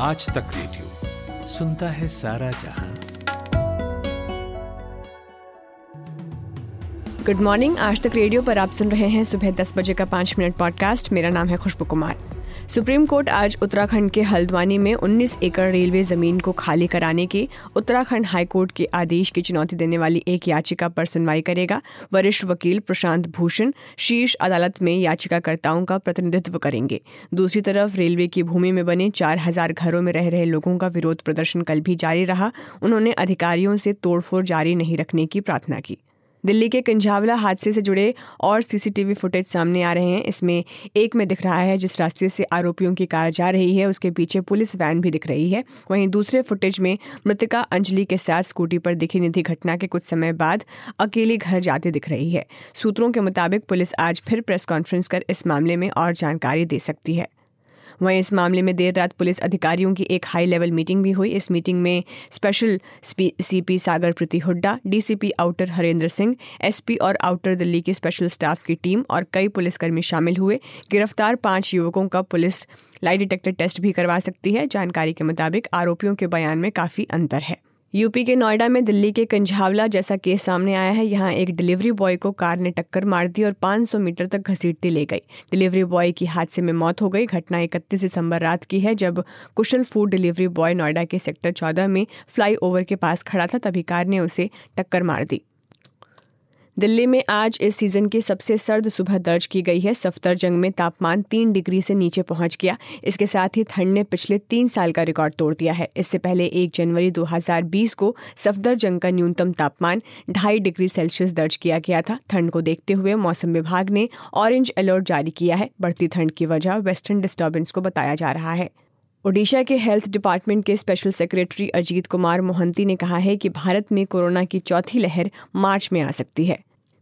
आज तक रेडियो सुनता है सारा जहाँ। गुड मॉर्निंग आज तक रेडियो पर आप सुन रहे हैं सुबह दस बजे का पाँच मिनट पॉडकास्ट मेरा नाम है खुशबू कुमार। सुप्रीम कोर्ट आज उत्तराखंड के हल्द्वानी में 19 एकड़ रेलवे ज़मीन को खाली कराने के उत्तराखंड हाईकोर्ट के आदेश की चुनौती देने वाली एक याचिका पर सुनवाई करेगा। वरिष्ठ वकील प्रशांत भूषण शीर्ष अदालत में याचिकाकर्ताओं का प्रतिनिधित्व करेंगे। दूसरी तरफ़ रेलवे की भूमि में बने चार हज़ार घरों में रह रहे लोगों का विरोध प्रदर्शन कल भी जारी रहा। उन्होंने अधिकारियों से तोड़फोड़ जारी नहीं रखने की प्रार्थना की। दिल्ली के कंझावला हादसे से जुड़े और सीसीटीवी फुटेज सामने आ रहे हैं। इसमें एक में दिख रहा है, जिस रास्ते से आरोपियों की कार जा रही है, उसके पीछे पुलिस वैन भी दिख रही है। वहीं दूसरे फुटेज में मृतिका अंजलि के साथ स्कूटी पर दिखी निधि घटना के कुछ समय बाद अकेली घर जाते दिख रही है। सूत्रों के मुताबिक पुलिस आज फिर प्रेस कॉन्फ्रेंस कर इस मामले में और जानकारी दे सकती है। वहीं इस मामले में देर रात पुलिस अधिकारियों की एक हाई लेवल मीटिंग भी हुई। इस मीटिंग में special CP Sagar Preeti Hooda DCP outer Harendra Singh SP और आउटर दिल्ली की स्पेशल स्टाफ की टीम और कई पुलिसकर्मी शामिल हुए। गिरफ़्तार पाँच युवकों का पुलिस लाई डिटेक्टर टेस्ट भी करवा सकती है। जानकारी के मुताबिक आरोपियों के बयान में काफ़ी अंतर है। यूपी के नोएडा में दिल्ली के कंझावला जैसा केस सामने आया है। यहाँ एक डिलीवरी बॉय को कार ने टक्कर मार दी और 500 मीटर तक घसीटती ले गई। डिलीवरी बॉय की हादसे में मौत हो गई। घटना इकतीस दिसंबर रात की है, जब Kushal food delivery boy Noida के सेक्टर चौदह में फ्लाई के पास खड़ा था, तभी कार ने उसे टक्कर मार दी। दिल्ली में आज इस सीज़न की सबसे सर्द सुबह दर्ज की गई है। सफदरजंग में तापमान तीन डिग्री से नीचे पहुँच गया। इसके साथ ही ठंड ने पिछले तीन साल का रिकॉर्ड तोड़ दिया है। इससे पहले एक जनवरी 2020 को सफदरजंग का न्यूनतम तापमान ढाई डिग्री सेल्सियस दर्ज किया गया था। ठंड को देखते हुए मौसम विभाग ने ऑरेंज अलर्ट जारी किया है। बढ़ती ठंड की वजह वेस्टर्न डिस्टर्बेंस को बताया जा रहा है। ओडिशा के हेल्थ डिपार्टमेंट के स्पेशल सेक्रेटरी अजीत कुमार मोहंती ने कहा है कि भारत में कोरोना की चौथी लहर मार्च में आ सकती है।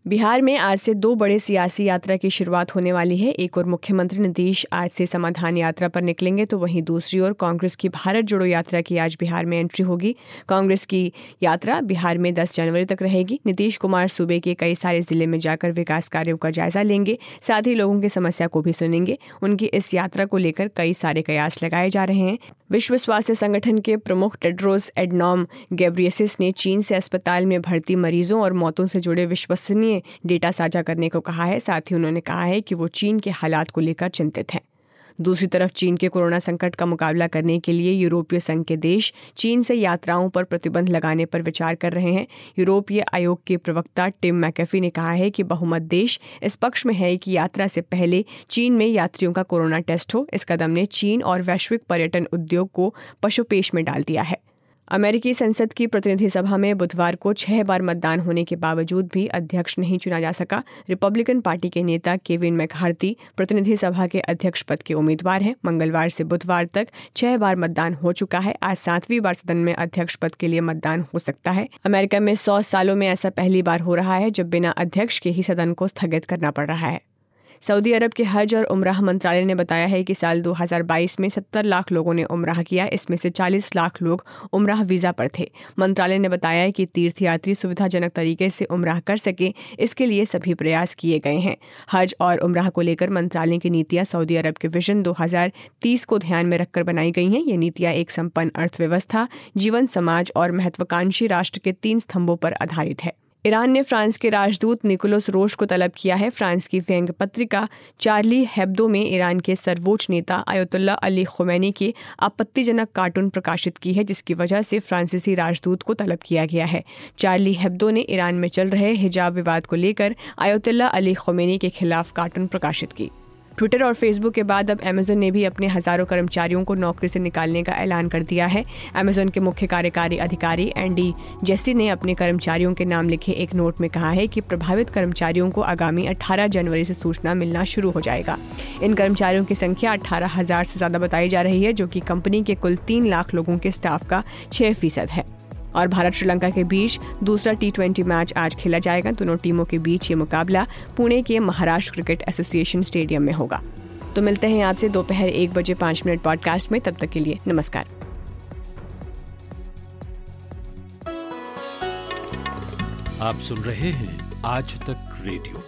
बिहार में आज से दो बड़े सियासी यात्रा की शुरुआत होने वाली है। एक और मुख्यमंत्री नीतीश आज से समाधान यात्रा पर निकलेंगे तो वहीं दूसरी ओर कांग्रेस की भारत जोड़ो यात्रा की आज बिहार में एंट्री होगी। कांग्रेस की यात्रा बिहार में 10 जनवरी तक रहेगी। नीतीश कुमार सूबे के कई सारे ज़िले में जाकर विकास कार्यों का जायजा लेंगे, साथ ही लोगों की समस्या को भी सुनेंगे। उनकी इस यात्रा को लेकर कई सारे कयास लगाए जा रहे हैं। विश्व स्वास्थ्य संगठन के प्रमुख टेड्रोस एडनॉम गैब्रियसिस ने चीन से अस्पताल में भर्ती मरीजों और मौतों से जुड़े विश्वसनीय डेटा साझा करने को कहा है, साथ ही उन्होंने कहा है कि वो चीन के हालात को लेकर चिंतित हैं। दूसरी तरफ़, चीन के कोरोना संकट का मुकाबला करने के लिए यूरोपीय संघ के देश चीन से यात्राओं पर प्रतिबंध लगाने पर विचार कर रहे हैं। यूरोपीय आयोग के प्रवक्ता टिम मैकेफी ने कहा है कि बहुमत देश इस पक्ष में है कि यात्रा से पहले चीन में यात्रियों का कोरोना टेस्ट हो। इस कदम ने चीन और वैश्विक पर्यटन उद्योग को पशुपेश में डाल दिया है। अमेरिकी संसद की प्रतिनिधि सभा में बुधवार को छह बार मतदान होने के बावजूद भी अध्यक्ष नहीं चुना जा सका। रिपब्लिकन पार्टी के नेता केविन मैकहार्थी प्रतिनिधि सभा के अध्यक्ष पद के उम्मीदवार हैं। मंगलवार से बुधवार तक छह बार मतदान हो चुका है। आज सातवीं बार सदन में अध्यक्ष पद के लिए मतदान हो सकता है। अमेरिका में सौ सालों में ऐसा पहली बार हो रहा है, जब बिना अध्यक्ष के ही सदन को स्थगित करना पड़ रहा है। सऊदी अरब के हज और उमराह मंत्रालय ने बताया है कि साल 2022 में 70 लाख लोगों ने उमराह किया, इसमें से 40 लाख लोग उमराह वीज़ा पर थे। मंत्रालय ने बताया है कि तीर्थयात्री सुविधाजनक तरीके से उमराह कर सके, इसके लिए सभी प्रयास किए गए हैं। हज और उमराह को लेकर मंत्रालय की नीतियाँ सऊदी अरब के विजन दो हज़ार तीस को ध्यान में रखकर बनाई गई हैं। ये नीतियाँ एक संपन्न अर्थव्यवस्था, जीवन समाज और महत्वाकांक्षी राष्ट्र के तीन स्तंभों पर आधारित है। ईरान ने फ्रांस के राजदूत निकोलस रोश को तलब किया है। फ्रांस की व्यंग पत्रिका चार्ली हेब्दो में ईरान के सर्वोच्च नेता अयोतुल्ला अली खुमैनी के आपत्तिजनक कार्टून प्रकाशित की है, जिसकी वजह से फ्रांसीसी राजदूत को तलब किया गया है। चार्ली हेब्दो ने ईरान में चल रहे हिजाब विवाद को लेकर अयोतुल्ला अली खुमैनी के खिलाफ कार्टून प्रकाशित की। ट्विटर और फेसबुक के बाद अब अमेजोन ने भी अपने हज़ारों कर्मचारियों को नौकरी से निकालने का ऐलान कर दिया है। अमेजोन के मुख्य कार्यकारी अधिकारी एंडी जेसी ने अपने कर्मचारियों के नाम लिखे एक नोट में कहा है कि प्रभावित कर्मचारियों को आगामी 18 जनवरी से सूचना मिलना शुरू हो जाएगा। इन कर्मचारियों की संख्या अठारह से ज़्यादा बताई जा रही है, जो कि कंपनी के कुल तीन लाख लोगों के स्टाफ का छह फ़ीसद है। और भारत श्रीलंका के बीच दूसरा टी मैच आज खेला जाएगा। दोनों टीमों के बीच ये मुकाबला पुणे के महाराष्ट्र क्रिकेट एसोसिएशन स्टेडियम में होगा। तो मिलते हैं आपसे दोपहर एक बजे पाँच मिनट पॉडकास्ट में। तब तक के लिए नमस्कार। आप सुन रहे हैं आज तक रेडियो।